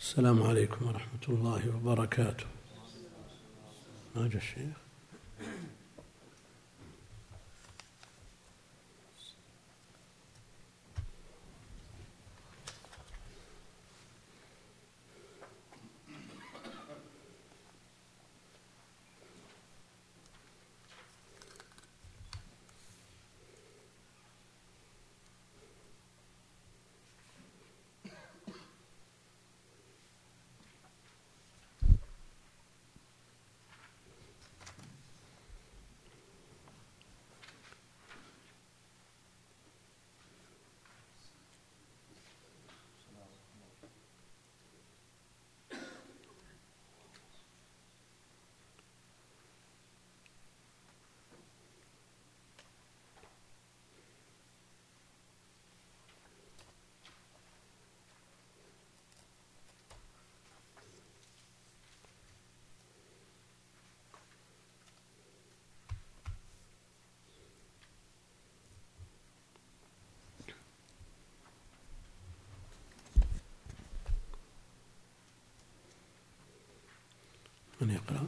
السلام عليكم ورحمة الله وبركاته. ما جاء الشيخ؟ من يقرأ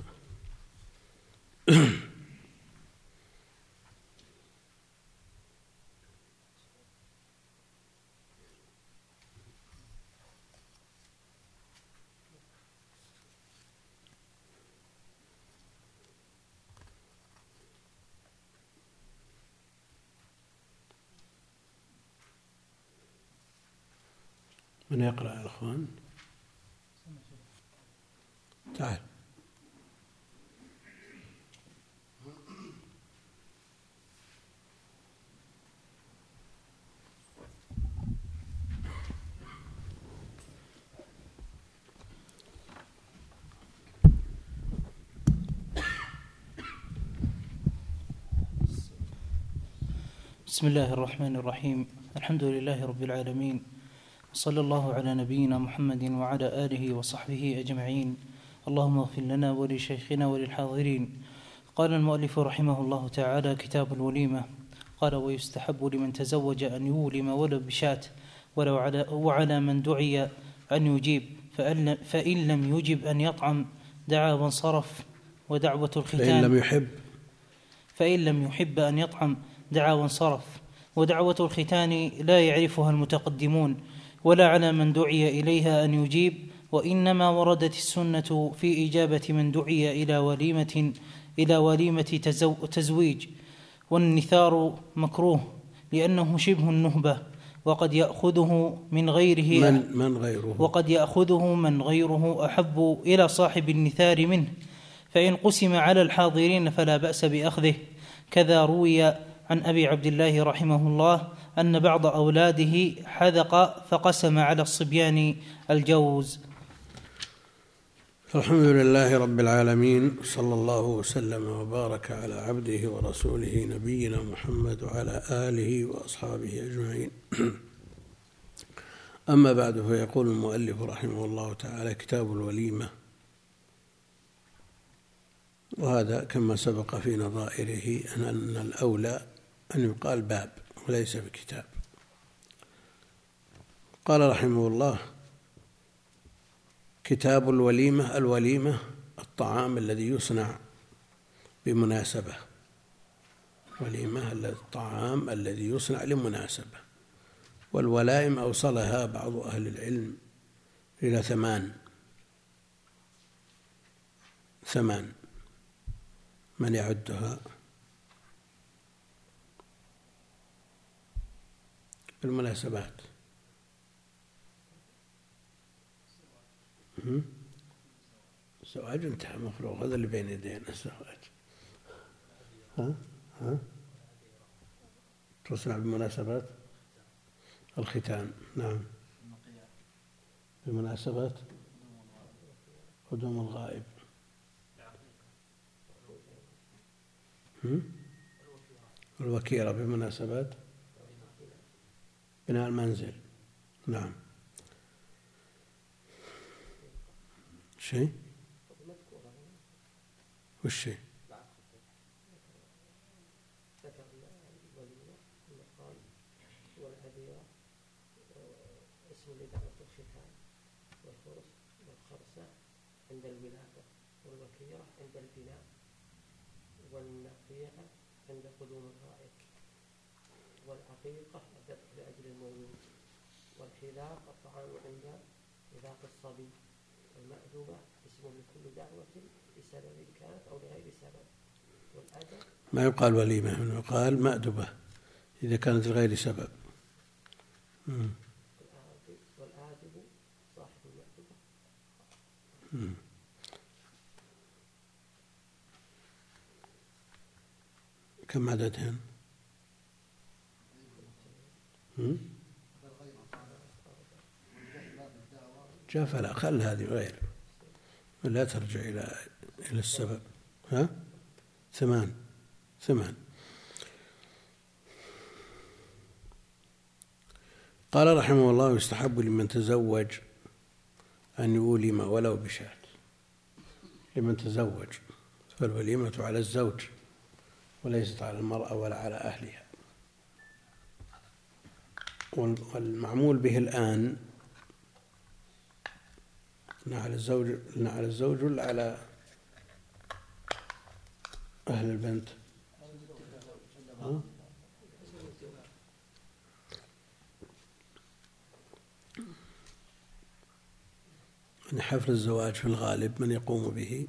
من يقرأ يا أخوان. تعال. بسم الله الرحمن الرحيم. الحمد لله رب العالمين. وصلى الله على نبينا محمد وعلى آله وصحبه أجمعين. اللهم اغفر لنا ولشيخنا وللحاضرين. قال المؤلف رحمه الله تعالى كتاب الوليمة. قال ويستحب لمن تزوج أن يولم ولو بشاة ولو على وعلى من دعي أن يجيب فإن, فإن لم يجب أن يطعم دعا وانصرف. ودعوة الختان. فإن لم يحب. فإن لم يحب أن يطعم دعا وانصرف ودعوة الختان لا يعرفها المتقدمون ولا على من دعي إليها أن يجيب وإنما وردت السنة في إجابة من دعي إلى وليمة إلى وليمة تزو تزويج والنثار مكروه لأنه شبه النهبة وقد يأخذه من غيره من من غيره. وقد يأخذه من غيره أحب إلى صاحب النثار منه فإن قسم على الحاضرين فلا بأس بأخذه كذا روي عن أبي عبد الله رحمه الله أن بعض أولاده حذق فقسم على الصبيان الجوز. الحمد لله رب العالمين صلى الله وسلم وبارك على عبده ورسوله نبينا محمد وعلى آله وأصحابه أجمعين. أما بعد فيقول المؤلف رحمه الله تعالى كتاب الوليمة. وهذا كما سبق في نظائره أن الأولى أن يقال باب وليس بكتاب. قال رحمه الله كتاب الوليمة الوليمة الطعام الذي يصنع بمناسبة. وليمة الطعام الذي يصنع لمناسبة. والولائم أوصلها بعض أهل العلم إلى ثمان. ثمان. من يعدها؟ بالمناسبات الزواج انتهى مفروغ هذا اللي بين يدينا الزواج ها؟ ها؟ تصنع بمناسبات الختان نعم. بمناسبات قدوم الغائب. الوكيرة بمناسبات بناء المنزل. نعم. شيء؟ وش شيء؟ والحذاق الطعام عند حذاق الصبي والمأذوبة اسم لكل دعوة بسبب كانت أو لغير سبب. والأدب؟ ما يقال وليمة يقال مأدبة إذا كانت لغير سبب. والآدب صاحب المأدبة كم عددهن؟ جاء فلا خل هذه غير. لا ترجع إلى إلى السبب. ها؟ ثمان ثمان. قال رحمه الله يستحب لمن تزوج أن يولم ولو بشاة. لمن تزوج فالوليمة على الزوج وليست على المرأة ولا على أهلها. والمعمول به الآن على الزوج على الزوج ولا على أهل البنت. من حفل الزواج في الغالب من يقوم به؟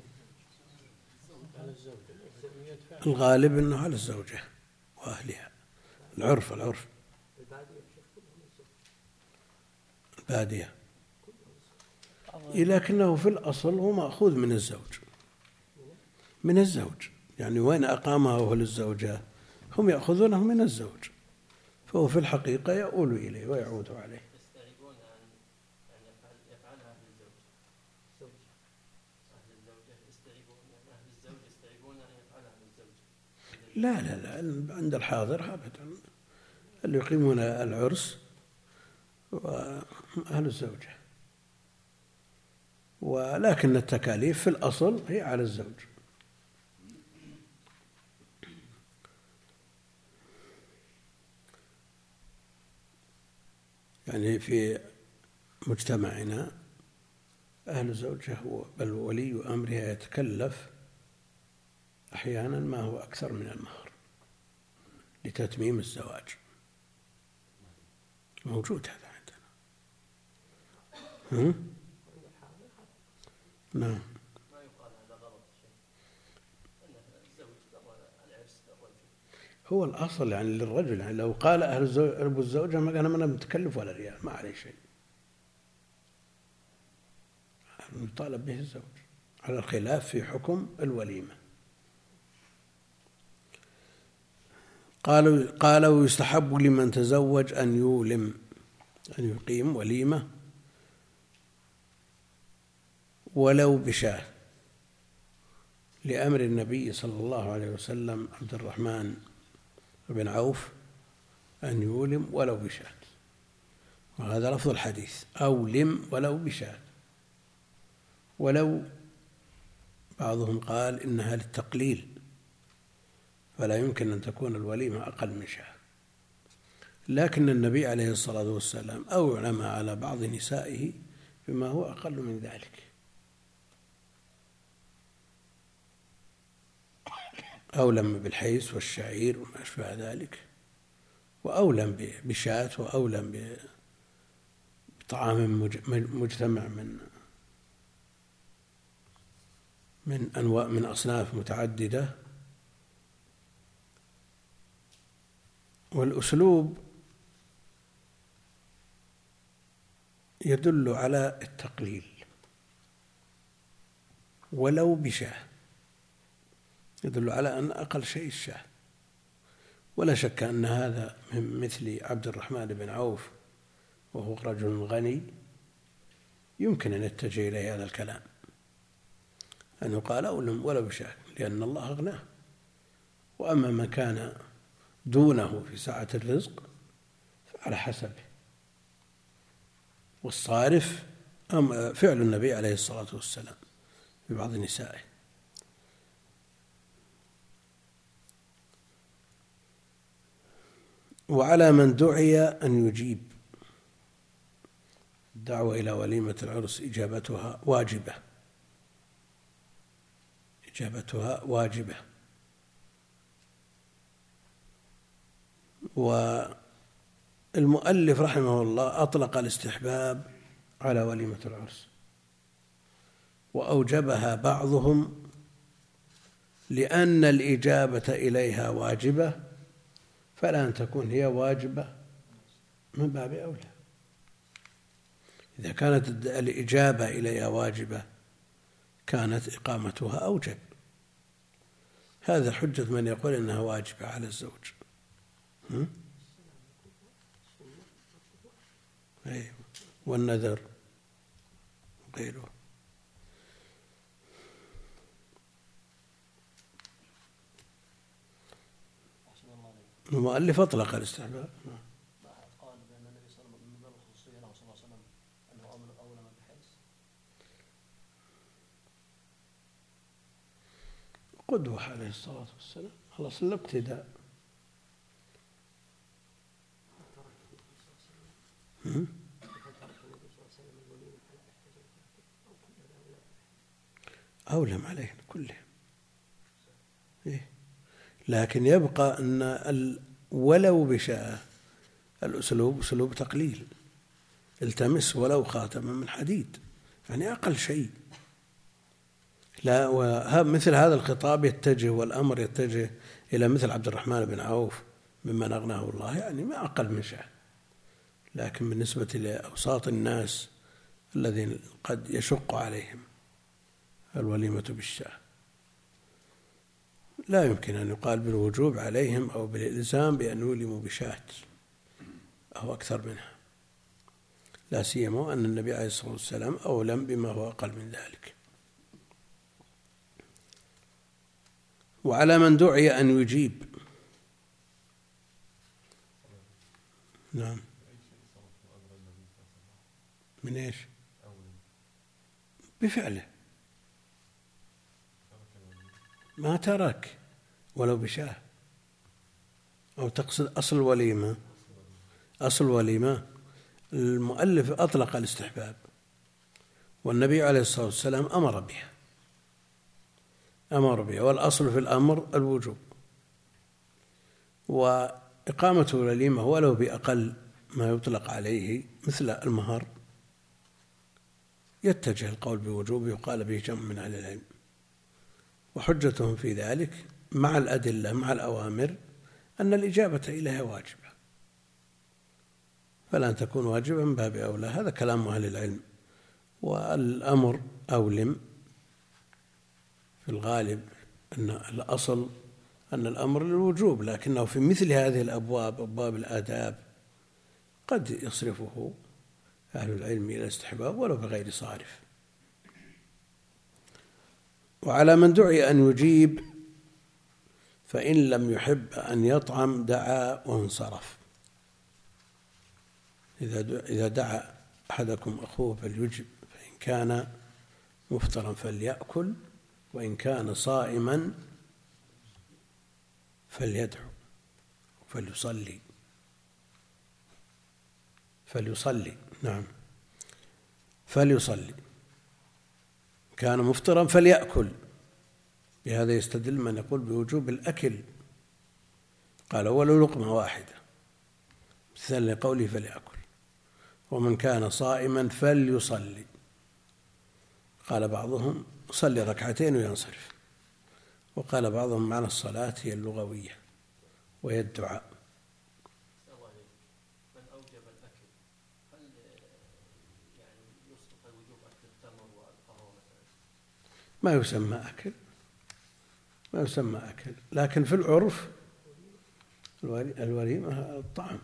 الغالب أنه على الزوجة وأهلها. العرف العرف. البادية. لكنه في الأصل هو مأخوذ من الزوج. من الزوج. يعني وين أقامه هو للزوجة هم يأخذونه من الزوج. فهو في الحقيقة يؤول إليه ويعود عليه. لا لا لا عند الحاضر أبدا. اللي يقيمون العرس وأهل الزوجة. ولكن التكاليف في الأصل هي على الزوج. يعني في مجتمعنا أهل الزوجة بل ولي أمرها يتكلف أحيانا ما هو أكثر من المهر لتتميم الزواج. موجود هذا عندنا. نعم. ما هو الأصل يعني للرجل يعني لو قال أهل الزوج أبو الزوجة ما كان أنا متكلف ولا ريال ما عليه شيء. يطالب به الزوج على الخلاف في حكم الوليمة. قالوا قال ويستحب لمن تزوج أن يولم أن يقيم وليمة. ولو بشاة. لأمر النبي صلى الله عليه وسلم عبد الرحمن بن عوف أن يولم ولو بشاة. وهذا لفظ الحديث. أو لم ولو بشاة. ولو بعضهم قال إنها للتقليل فلا يمكن أن تكون الوليمة أقل من شاة. لكن النبي عليه الصلاة والسلام أوعلم على بعض نسائه بما هو أقل من ذلك. أولم بالحيس والشعير وما أشبه ذلك وأولم بشاة وأولم بطعام مجتمع من من أنواع من أصناف متعددة. والأسلوب يدل على التقليل ولو بشاة. يدل على أن أقل شيء الشاة. ولا شك أن هذا من مثل عبد الرحمن بن عوف وهو رجل غني يمكن أن يتجه إليه هذا الكلام. أن يقال أولم ولو بشاه لأن الله أغناه. وأما من كان دونه في سعة الرزق فعلى حسبه. والصارف فعل النبي عليه الصلاة والسلام في بعض نسائه. وعلى من دعي أن يجيب. الدعوة إلى وليمة العرس إجابتها واجبة. إجابتها واجبة. والمؤلف رحمه الله أطلق الاستحباب على وليمة العرس. وأوجبها بعضهم لأن الإجابة إليها واجبة فلا أن تكون هي واجبة من باب أولى. إذا كانت الإجابة إليها واجبة كانت إقامتها أوجب. هذا حجة من يقول إنها واجبة على الزوج. أيوه والنذر وغيره المؤلف أطلق الاستحباب قال بأن النبي صلى الله عليه وسلم من باب الخصوصية له صلى الله عليه وسلم أنه أولى من بحيث قدوة عليه الصلاة والسلام. خلاص الابتداء أولم عليهم كلهم. إيه؟ لكن يبقى أن ولو بشاء الأسلوب أسلوب تقليل. التمس ولو خاتما من حديد. يعني أقل شيء. لا مثل هذا الخطاب يتجه والأمر يتجه إلى مثل عبد الرحمن بن عوف ممن أغناه الله. يعني ما أقل من شاء لكن بالنسبة لأوساط الناس الذين قد يشق عليهم الوليمة بالشاه. لا يمكن أن يقال بالوجوب عليهم أو بالإلزام بأن يولموا بشاة أو أكثر منها. لا سيما أن النبي عليه الصلاة والسلام أولم بما هو أقل من ذلك. وعلى من دعي أن يجيب. نعم. من إيش؟ بفعله. ما ترك ولو بشاه. أو تقصد أصل الوليمة. أصل الوليمة المؤلف أطلق الاستحباب والنبي عليه الصلاة والسلام أمر بها. أمر بها والأصل في الأمر الوجوب. وإقامة الوليمة ولو بأقل ما يطلق عليه مثل المهر. يتجه القول بوجوبه وقال به جمع من أهل العلم. وحجتهم في ذلك مع الأدلة مع الأوامر أن الإجابة إليها واجبة. فلا أن تكون واجبة من باب أولى. هذا كلام أهل العلم. والأمر أولم في الغالب أن الأصل أن الأمر للوجوب لكنه في مثل هذه الأبواب أبواب الآداب قد يصرفه أهل العلم إلى الاستحباب ولو بغير صارف. وعلى من دعي أن يجيب فإن لم يحب أن يطعم دعا وانصرف. إذا إذا دعا أحدكم أخوه فليجب فإن كان مفطرا فليأكل وإن كان صائما فليدعو فليصلي. فليصلي نعم. فليصلي. كان مفطرا فليأكل. بهذا يستدل من يقول بوجوب الأكل. قال ولو لقمة واحدة. مثال لقوله فليأكل. ومن كان صائما فليصلي. قال بعضهم صلي ركعتين وينصرف. وقال بعضهم معنى الصلاة هي اللغوية وهي الدعاء. ما يسمى أكل. ما يسمى أكل. لكن في العرف الوليمة الطعام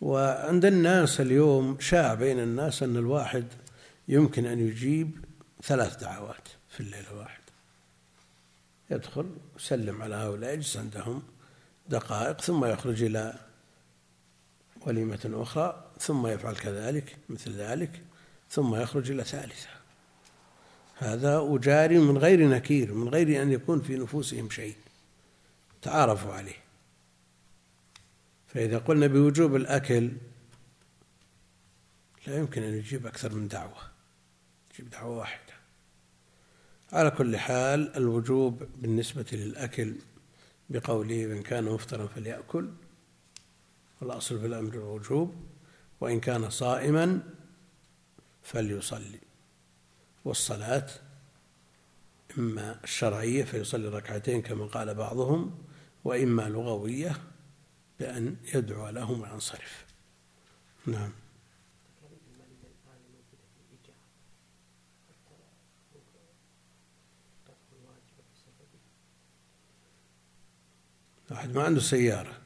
وعند الناس اليوم شاع بين الناس أن الواحد يمكن أن يجيب ثلاث دعوات في الليلة الواحدة يدخل يسلم على هؤلاء يجلس عندهم دقائق ثم يخرج إلى وليمة أخرى ثم يفعل كذلك مثل ذلك ثم يخرج إلى ثالثة. هذا أجاري من غير نكير من غير أن يكون في نفوسهم شيء. تعارفوا عليه. فإذا قلنا بوجوب الأكل لا يمكن أن يجيب أكثر من دعوة. يجيب دعوة واحدة. على كل حال الوجوب بالنسبة للأكل بقوله إن كان مفطرا فليأكل. والأصل في الأمر الوجوب. وإن كان صائما فليصلي. والصلاة إما الشرعية فيصلي ركعتين كما قال بعضهم وإما لغوية بأن يدعو لهم وينصرف. نعم. واحد ما عنده سيارة.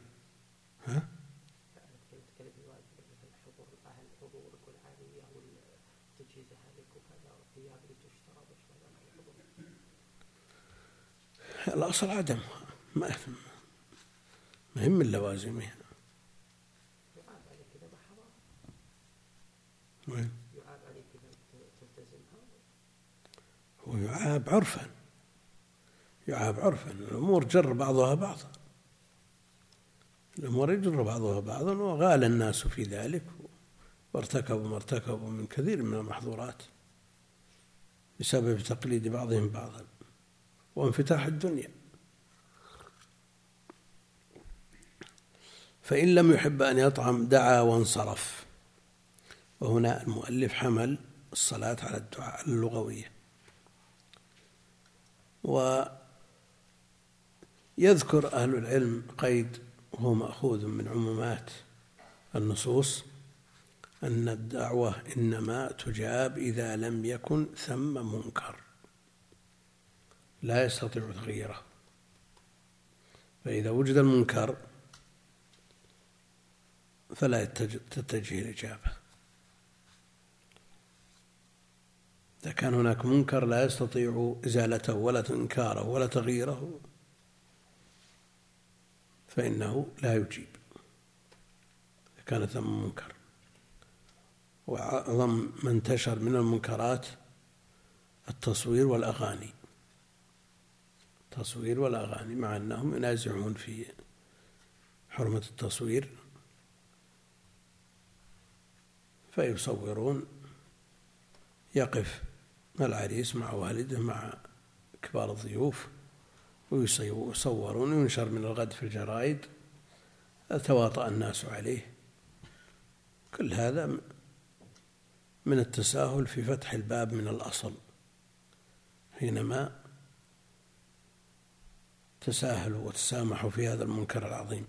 الأصل عدم. ما ما هي من لوازمها وين؟ هو يعاب عرفا. يعاب عرفا. الأمور جر بعضها بعضا. الأمور يجر بعضها بعضا وغال الناس في ذلك. وارتكبوا ما ارتكبوا من كثير من المحظورات بسبب تقليد بعضهم بعضا وانفتاح الدنيا. فإن لم يحب أن يطعم دعا وانصرف. وهنا المؤلف حمل الصلاة على الدعاء اللغوية ويذكر أهل العلم قيد وهو مأخوذ من عمومات النصوص. أن الدعوة إنما تجاب إذا لم يكن ثم منكر. لا يستطيع تغييره. فإذا وجد المنكر فلا تتجه الإجابة إذا كان هناك منكر لا يستطيع إزالته ولا إنكاره ولا تغييره فإنه لا يجيب. إذا كان ثم منكر. وأعظم ما انتشر من المنكرات التصوير والأغاني. التصوير والأغاني مع أنهم ينازعون في حرمة التصوير فيصورون يقف العريس مع والده مع كبار الضيوف ويصورون وينشر من الغد في الجرائد تواطأ الناس عليه. كل هذا من التساهل في فتح الباب من الأصل. حينما تساهلوا وتسامحوا في هذا المنكر العظيم.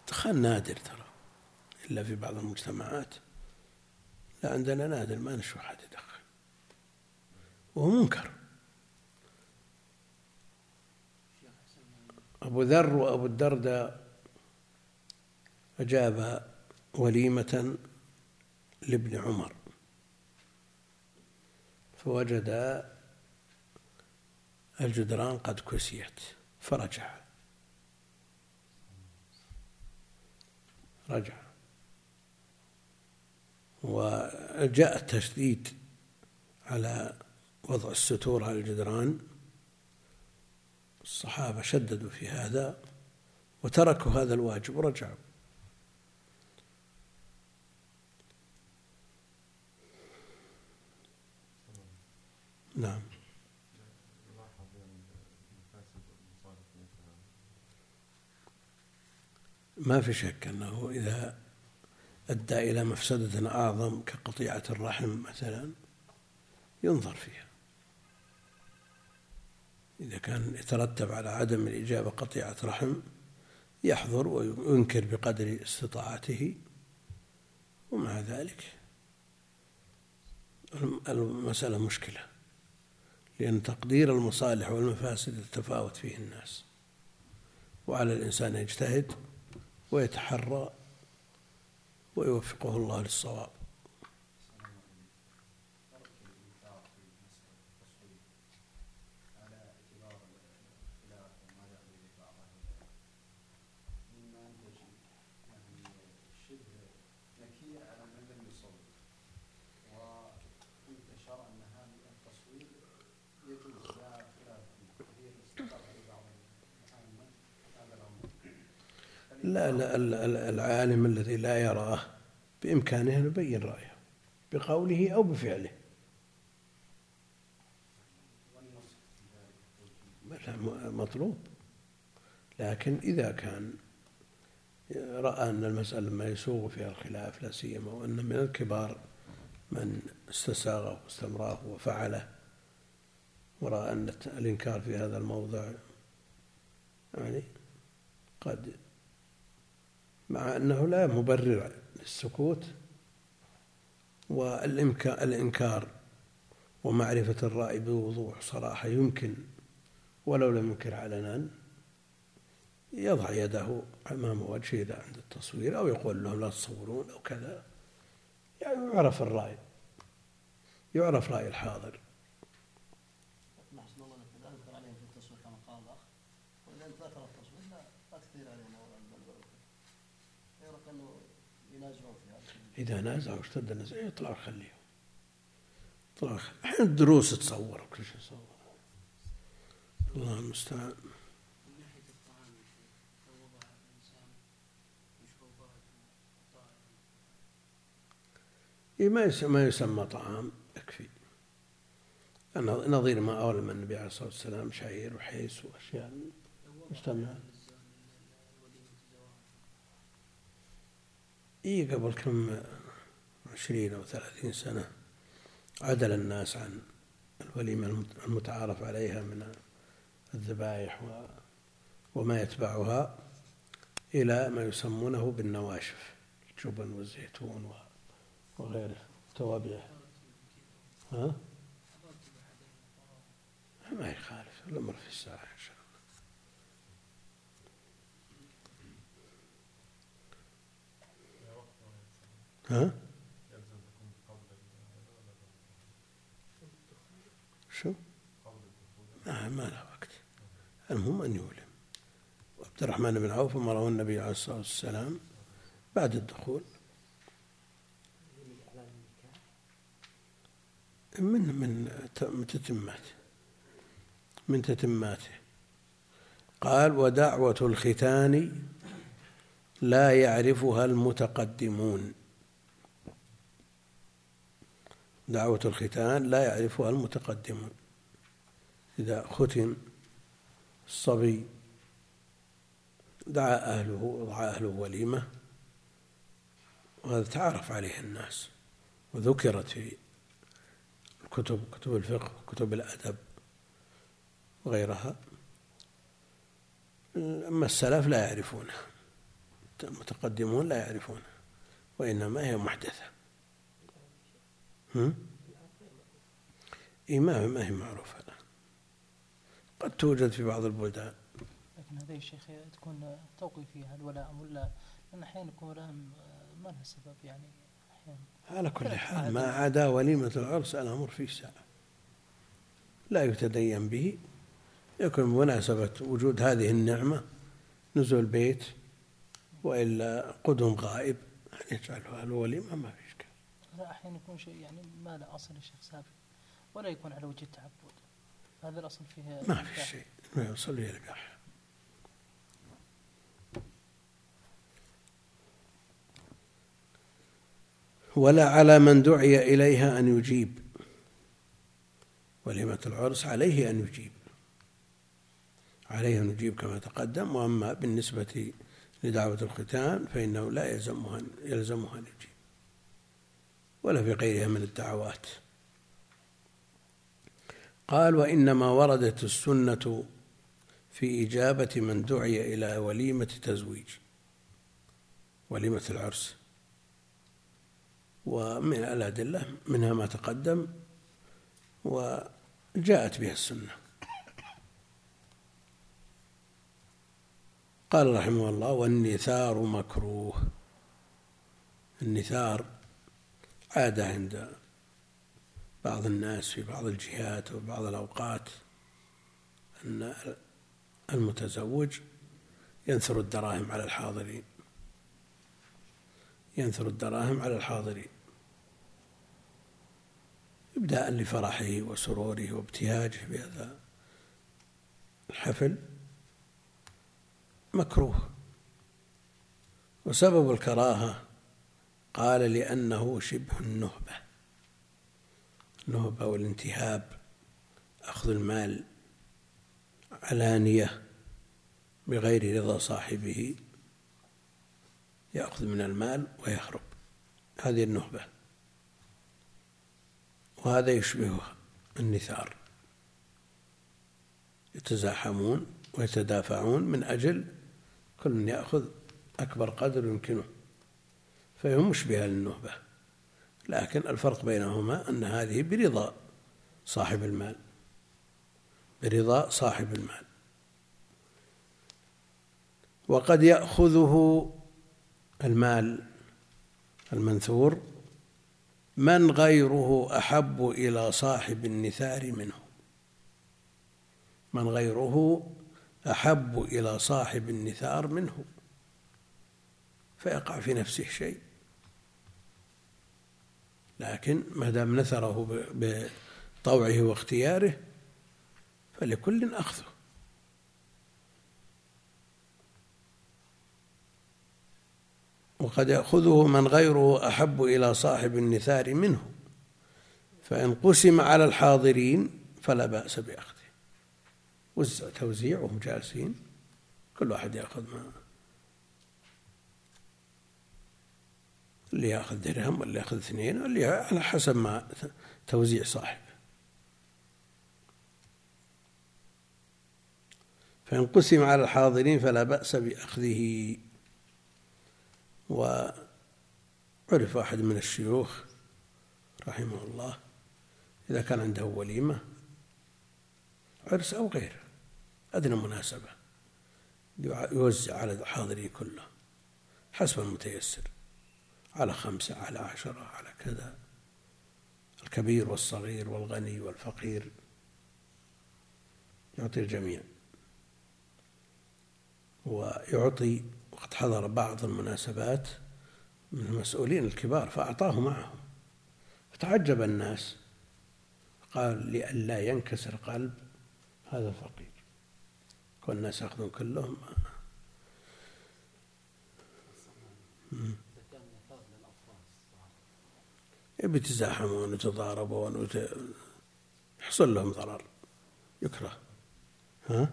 الدخان نادر ترى إلا في بعض المجتمعات. لا عندنا نادر ما نشوف أحد يدخن وهو منكر. أبو ذر وأبو الدرداء أجاب وليمة لابن عمر فوجد الجدران قد كسيت فرجع. رجع. وجاء التشديد على وضع الستور على الجدران. الصحابة شددوا في هذا وتركوا هذا الواجب ورجعوا. نعم. ما في شك أنه إذا أدى إلى مفسدة أعظم كقطيعة الرحم مثلا ينظر فيها. إذا كان يترتب على عدم الإجابة قطيعة رحم يحضر وينكر بقدر استطاعته ومع ذلك المسألة مشكلة. لأن تقدير المصالح والمفاسد يتفاوت فيه الناس. وعلى الإنسان يجتهد ويتحرى ويوفقه الله للصواب. لا العالم الذي لا يراه بإمكانه أن يبين رأيه بقوله أو بفعله. مطلوب. لكن إذا كان رأى أن المسألة ما يسوغ فيها الخلاف لا سيما وأن من الكبار من استساغه واستمراه وفعله ورأى أن الإنكار في هذا الموضع يعني قد مع أنه لا مبرر للسكوت والإنكار ومعرفة الرأي بوضوح صراحة يمكن ولو لم ينكر علنا يضع يده أمام وجهه إذا عند التصوير أو يقول لهم لا تصورون أو كذا. يعني يعرف الرأي يعرف رأي الحاضر الله لا تذكر عليهم في التصوير كما قال الأخ وإذا ذكر التصوير لا تكثير عليهم يرى أنه إذا نازعوا اشتد النزاع يطلعوا خليهم يطلعوا أحيانا الدروس تصور وكل شيء تصور الله المستعان. إيه، ما ما يسمى طعام يكفي نظير ما أولم النبي عليه الصلاة والسلام شعير وحيس وأشياء مجتمعة إي قبل كم عشرين أو ثلاثين سنة عدل الناس عن الوليمة المتعارف عليها من الذبائح وما يتبعها إلى ما يسمونه بالنواشف الجبن والزيتون وغيره توابع ها؟ ما يخالف الأمر في الساعة إن شاء الله ها؟ شو؟ لا ما له وقت. المهم أن يولم. عبد الرحمن بن عوف أمره النبي عليه الصلاة والسلام بعد الدخول من من تتماته. من تتماته. قال ودعوة الختان لا يعرفها المتقدمون. دعوة الختان لا يعرفها المتقدمون إذا ختم الصبي دعا أهله دعا أهله وليمة وهذا تعرف عليه الناس وذكرت في الكتب كتب الفقه كتب الأدب وغيرها. أما السلف لا يعرفونها المتقدمون لا يعرفونها وإنما هي محدثة. إيه ما ما هي معروفة قد توجد في بعض البلدان. لكن هذه الشيخ تكون توقيفية هل ولا ولا؟ لأن أحيانا يكون ولا ما لها سبب يعني أحيانا. على كل حال ما عدا وليمة العرس الأمر فيه ساعة لا يتدين به. يكون بمناسبة وجود هذه النعمة نزول بيت وإلا قدم غائب يجعلها الوليمة ما في لا أحيانا يكون شيء يعني ما له أصل الشيخ سابق ولا يكون على وجه التعبد. هذا الأصل فيها ما في شيء. ما يوصل يلقاح ولا على من دعي إليها أن يجيب. وليمة العرس عليه أن يجيب. عليه أن يجيب كما تقدم. وأما بالنسبة لدعوة الختان فإنه لا يلزمها يلزمها أن يجيب. ولا في غيرها من الدعوات. قال وإنما وردت السنة في إجابة من دعي إلى وليمة تزويج وليمة العرس. ومن الأدلة منها ما تقدم وجاءت بها السنة. قال رحمه الله والنثار مكروه. النثار عادة عند بعض الناس في بعض الجهات وبعض الأوقات أن المتزوج ينثر الدراهم على الحاضرين. ينثر الدراهم على الحاضرين. إبداء لفرحه وسروره وابتهاجه بهذا الحفل مكروه. وسبب الكراهة قال لأنه شبه النهبة. النهبة والانتهاب أخذ المال علانية بغير رضا صاحبه يأخذ من المال ويهرب. هذه النهبة. وهذا يشبه النثار. يتزاحمون ويتدافعون من أجل كل يأخذ أكبر قدر يمكنه. فهي مشبهة للنهبة لكن الفرق بينهما أن هذه برضا صاحب المال. برضا صاحب المال. وقد يأخذه المال المنثور من غيره أحب إلى صاحب النثار منه. من غيره أحب إلى صاحب النثار منه. فيقع في نفسه شيء. لكن ما دام نثره بطوعه واختياره فلكل أخذه. وقد يأخذه من غيره أحب إلى صاحب النثار منه. فإن قسم على الحاضرين فلا بأس بأخذه. وزع توزيع وهم جالسين كل واحد يأخذ ما اللي ياخذ درهم واللي ياخذ اثنين واللي على حسب ما توزيع صاحب. فإن قسم على الحاضرين فلا بأس بأخذه. وعرف واحد من الشيوخ رحمه الله إذا كان عنده وليمة عرس أو غيره أدنى مناسبة يوزع على الحاضرين كلهم حسب المتيسر. على خمسة على عشرة على كذا. الكبير والصغير والغني والفقير. يعطي الجميع. ويعطي وقد حضر بعض المناسبات من المسؤولين الكبار فأعطاه معهم. فتعجب الناس. قال لئلا ينكسر قلب هذا الفقير كل الناس يأخذون كلهم. بيتزاحمون ويتضاربون ويت... يحصل لهم ضرر. يكره. ها؟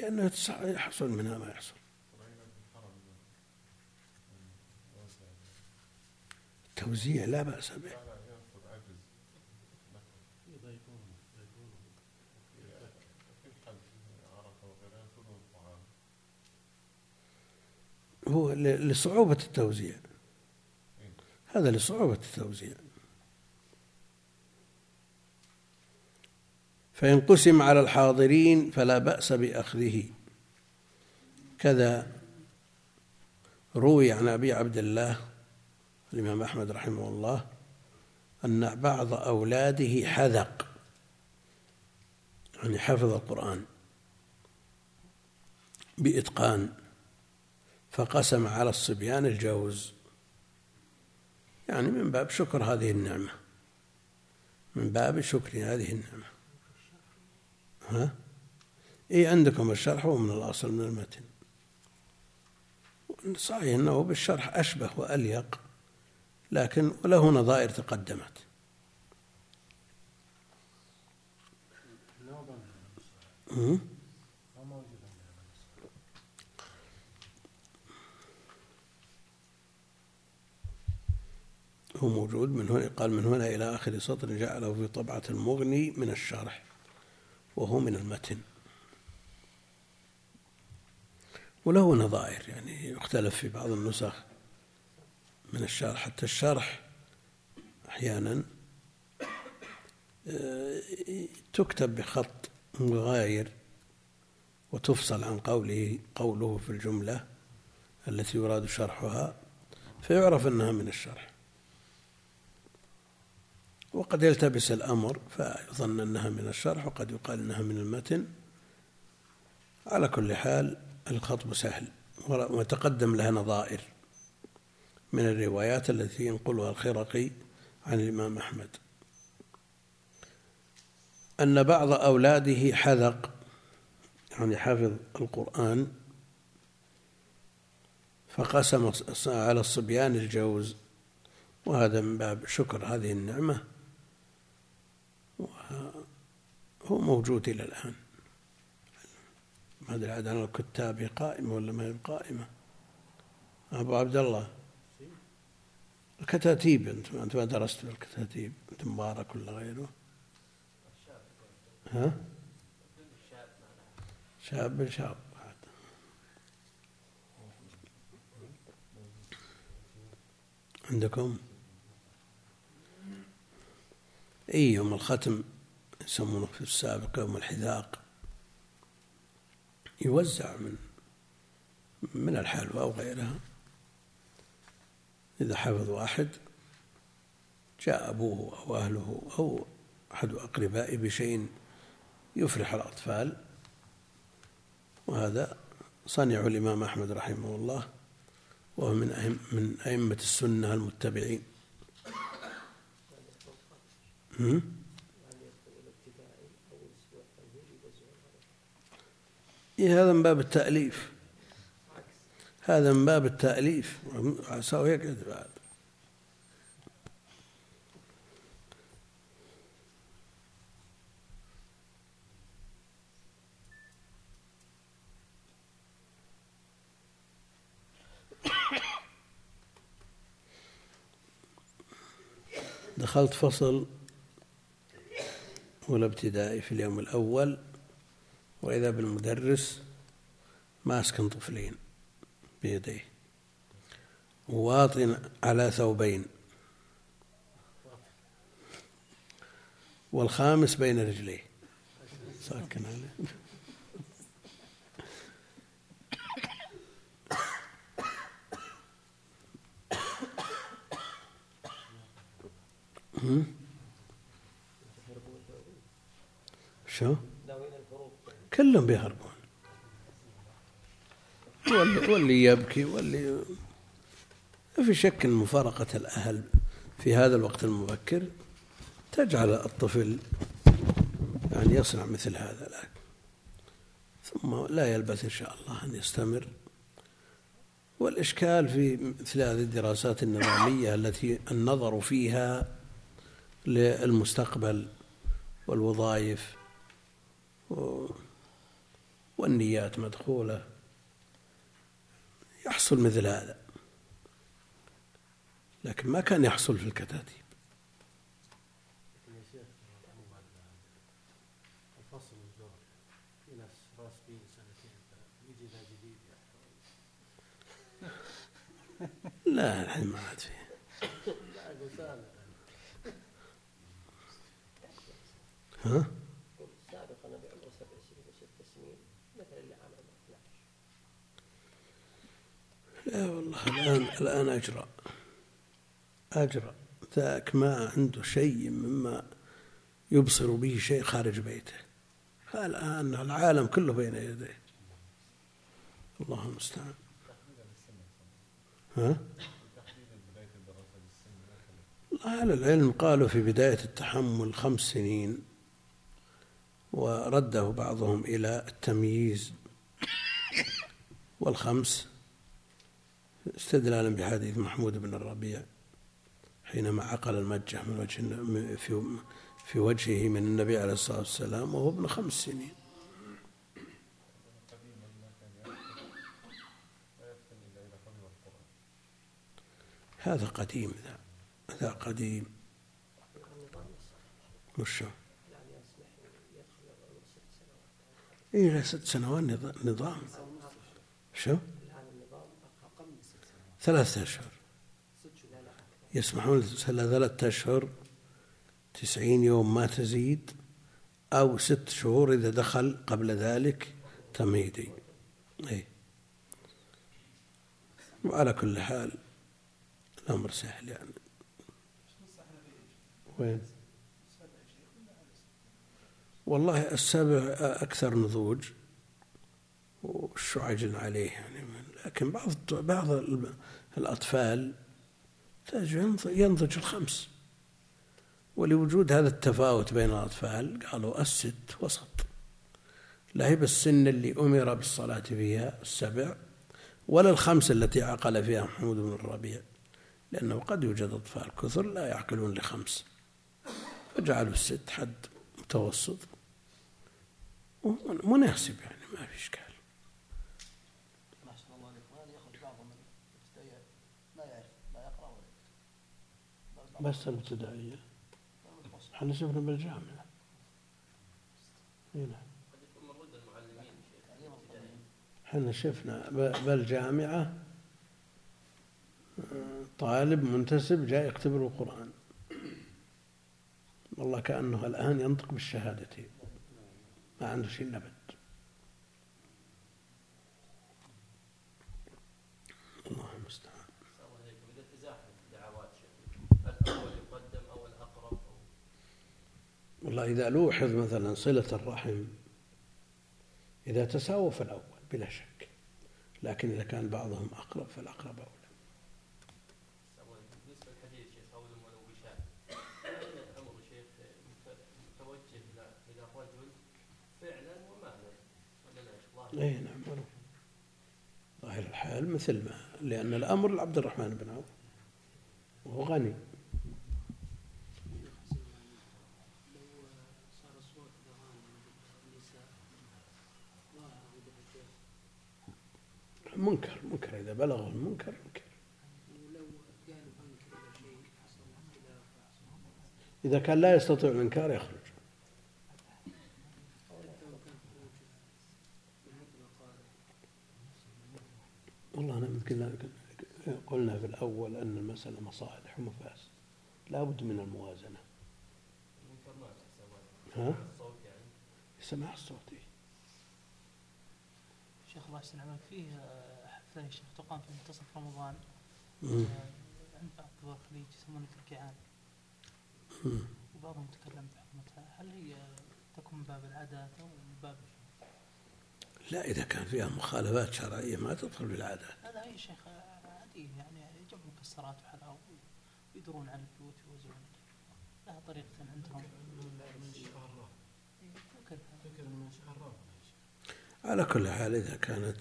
لأنه يحصل منها ما يحصل. التوزيع لا بأس به. هو لصعوبة التوزيع. هذا لصعوبة التوزيع. فإن قسم على الحاضرين فلا بأس بأخذه. كذا روي عن أبي عبد الله الإمام أحمد رحمه الله أن بعض أولاده حذق. يعني حفظ القرآن بإتقان. فقسم على الصبيان الجوز. يعني من باب شكر هذه النعمة. من باب شكر هذه النعمة. ها؟ إي عندكم الشرح ومن الأصل من المتن. صحيح أنه بالشرح أشبه وأليق لكن وله نظائر تقدمت. هو موجود من هنا قال من هنا إلى آخر سطر جعله في طبعة المغني من الشرح وهو من المتن. وله نظائر يعني يختلف في بعض النسخ من الشرح. حتى الشرح أحيانا آه، تكتب بخط مغاير وتفصل عن قوله قوله في الجملة التي يراد شرحها فيعرف أنها من الشرح. وقد يلتبس الأمر فيظن أنها من الشرح وقد يقال أنها من المتن. على كل حال الخطب سهل وتقدم لها نظائر من الروايات التي ينقلها الخرقي عن الإمام أحمد. أن بعض أولاده حذق يعني حفظ القرآن فقسم على الصبيان الجوز وهذا من باب شكر هذه النعمة. هو موجود إلى الآن. ما أدري عاد عن الكتاب قائمة ولا ما هي قائمة. أبو عبد الله. الكتاتيب أنت أنت ما درست في الكتاتيب أنت مبارك ولا غيره؟ ها؟ شاب شاب. عندكم؟ إي يوم الختم. يسمونه في السابق يوم الحذاق يوزع من من الحلوى أو غيرها. إذا حفظ واحد جاء أبوه أو أهله أو أحد أقربائه بشيء يفرح الأطفال. وهذا صنع الإمام أحمد رحمه الله وهو من أهم من أئمة السنة المتبعين. إيه هذا من باب التأليف. هذا من باب التأليف. عساه يقعد بعد دخلت فصل أولى ابتدائي في اليوم الأول. وإذا بالمدرس ماسك طفلين بيديه واطن على ثوبين. والخامس بين رجليه. ساكن عليه. شو؟ كلهم بيهربون. واللي, واللي يبكي واللي ما في شك إن مفارقة الأهل في هذا الوقت المبكر تجعل الطفل يعني يصنع مثل هذا لكن ثم لا يلبث إن شاء الله أن يستمر. والإشكال في مثل هذه الدراسات النظامية التي النظر فيها للمستقبل والوظائف والنيات مدخولة. يحصل مثل هذا. لكن ما كان يحصل في الكتاتيب. لا الحين ما عاد فيه. ها؟ سابقا بعمر سبع سنين وست سنين مثل اللي عام 12 لا والله الآن الآن أجرى أجرى ذاك ما عنده شيء مما يبصر به شيء خارج بيته. الآن العالم كله بين يديه. الله المستعان. ها؟ أهل العلم قالوا في بداية التحمل خمس سنين ورده بعضهم إلى التمييز والخمس استدلالا بحديث محمود بن الربيع حينما عقل المجة من وجه في في وجهه من النبي عليه الصلاة والسلام وهو ابن خمس سنين هذا قديم ذا هذا قديم وشو؟ إيه ست سنوات نظام شو؟ ثلاثة أشهر. يسمحون ثلاثة أشهر تسعين يوم ما تزيد أو ست شهور إذا دخل قبل ذلك تمهيدي. أي وعلى كل حال الأمر سهل يعني. وين؟ والله السبع أكثر نضوج والشعج عليه يعني لكن بعض بعض الأطفال ينضج الخمس. ولوجود هذا التفاوت بين الأطفال قالوا الست وسط. لا هي بالسن اللي أمر بالصلاة فيها السبع ولا الخمس التي عقل فيها محمود بن الربيع لأنه قد يوجد أطفال كثر لا يعقلون لخمس. فجعلوا الست حد متوسط. مناسب يعني ما في إشكال ما شاء الله عليك وهذا يخرج بعضهم الابتدائية لا يعرف لا يقرأ ولا يكتب بس الابتدائية. إحنا شفنا بالجامعة. هنا إحنا شفنا بالجامعة طالب منتسب جاء يختبر القرآن. والله كأنه الآن ينطق بالشهادتين. ما عنده شيء نبت الله المستعان السلام عليكم إذا تزاحم الدعوات شيخ الأول يقدم أو الأقرب أو والله إذا لوحظ مثلا صلة الرحم إذا تساووا فالأول بلا شك. لكن إذا كان بعضهم أقرب فالأقرب أولى. أي نعم. ظاهر الحال مثل ما لأن الأمر لعبد الرحمن بن عوف وهو غني. منكر منكر إذا بلغه المنكر منكر إذا كان لا يستطيع الإنكار يخرج. والله أنا قلنا قلنا في الأول أن المسألة مصالح ومفاسد لا بد من الموازنة. ها؟ الصوت يعني؟ السماع الصوتي. شيخ الله يحسن عملك فيه آه، حفلة يا شيخ تقام في منتصف رمضان. آه، عند بعض دول الخليج يسمونها مم. وبعضهم تكلم بحكمتها هل هي تكون من باب العادات أو من باب لا إذا كان فيها مخالفات شرعية ما تدخل بالعادات هذا أي شيخ آه، عادي. يعني يجمعوا مكسرات وحلاوة. ويدرون عن البيوت ويوزعون لها طريقة عندهم. إيه، وكذا. على كل حال إذا كانت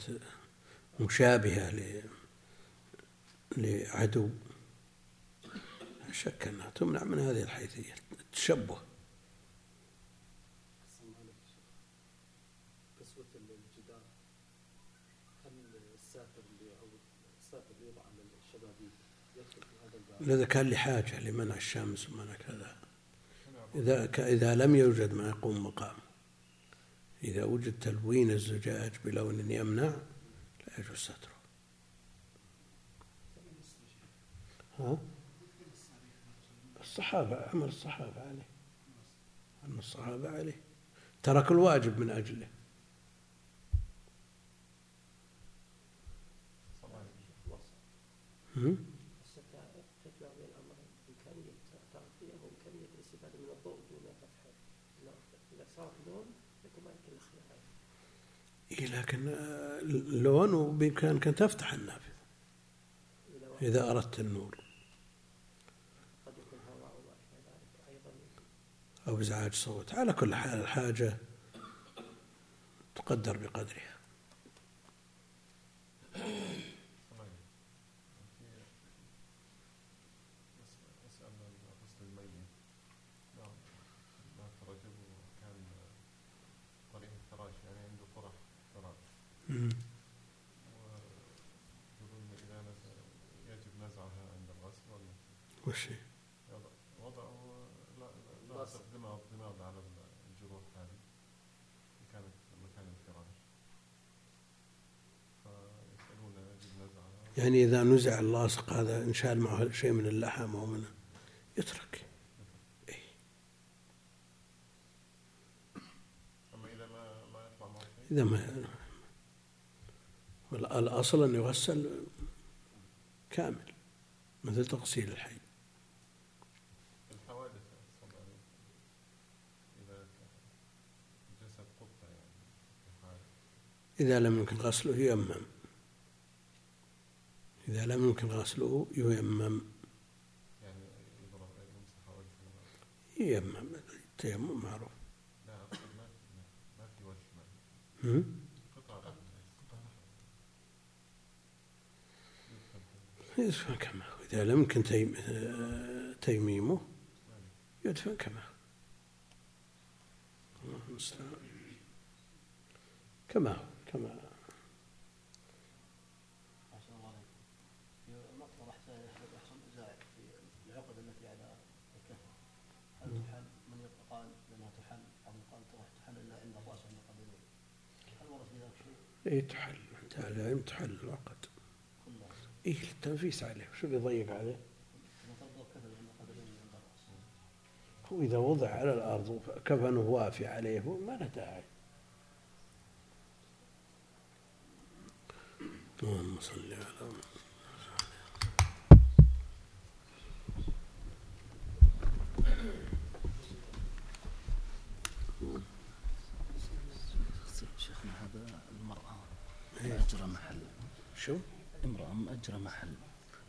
مشابهة لعدو لا شك أنها تمنع من هذه الحيثية التشبه؟ إذا كان لحاجة لمنع الشمس ومنع كذا إذا إذا لم يوجد ما يقوم مقام إذا وجد تلوين الزجاج بلون يمنع لا يجوز ستره ها؟ الصحابة عمل الصحابة عليه عمل الصحابة عليه ترك الواجب من أجله هم؟ لكن آه، اللون بإمكانك أن تفتح النافذة إذا أردت النور. أو إزعاج صوت على كل حال الحاجة تقدر بقدرها أسأل غسل الميت نعم مات رجل وكان طريق الفراش يعني عنده طرح فراش مم. ويقولون إذا نزل يجب نزعها عند الغسل ولا وش هي؟ وضعه لا لا دماغ دماغ على الجروح هذه كانت مكان الفراش فيسألون يجب نزعها يعني إذا نزع اللاصق هذا إن شال معه شيء من اللحم أو من يترك إيه. إذا ما الأصل أن يغسل كامل مثل تغسيل الحي. الحوادث إذا يعني إذا لم يمكن غسله ييمم إذا لم يمكن غسله ييمم يعني ييمم التيمم معروف. لا ما في- ما- ما في وجه ما هم؟ قطع لحم يدفن كما هو إذا لم يمكن تيم تيميمه يدفن كما هو الله المستعان كما هو كما في العقد التي على. هل تحل تحل تحل تحل تحل العقد. إيه التنفيس عليه شو اللي يضيق عليه. هو إذا وضع على الأرض كفنه وافي عليه هو ما له داعي اللهم صل على. شيخنا هذا المرأة إيه. مأجرة محل. شو امرأة مأجرة محل.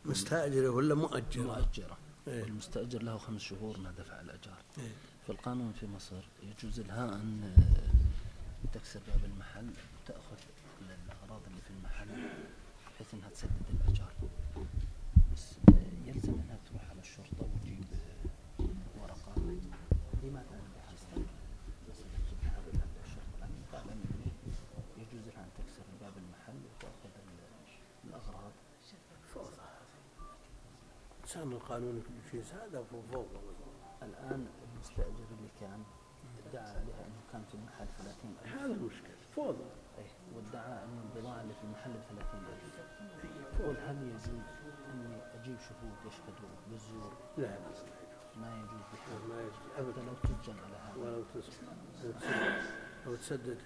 مستأجرة ولا مؤجرة مؤجرة. إيه. والمستأجر له خمس شهور ما دفع الأجار. إيه. في القانون في مصر يجوز لها أن آه، تكسر باب المحل وتأخذ الأغراض اللي في المحل بحيث أنها تسدد الأجار بس آه، يلزم أنها تروح على الشرطة وتجيب آه، ورقة لما تعمل بحسب بس تكتب هذا عند الشرطة لكن تعلم أنه يجوز لها أن تكسر باب المحل وتأخذ ال- الأغراض فوضى إنسان القانون شيء هذا فوضى الآن المستأجر اللي كان ادعى عليها أنه كان في المحل 30000 هذا المشكلة فوضى. إيه، وادعى أن البضاعة اللي في المحل ب 30000 قل هل يجوز أني أجيب شهود يشهدوا بالزور؟ لا لا. ما يجوز بحال. ما يجوز. أبدا. لو تسجن على هذا. ولو تسدد لو تسدد.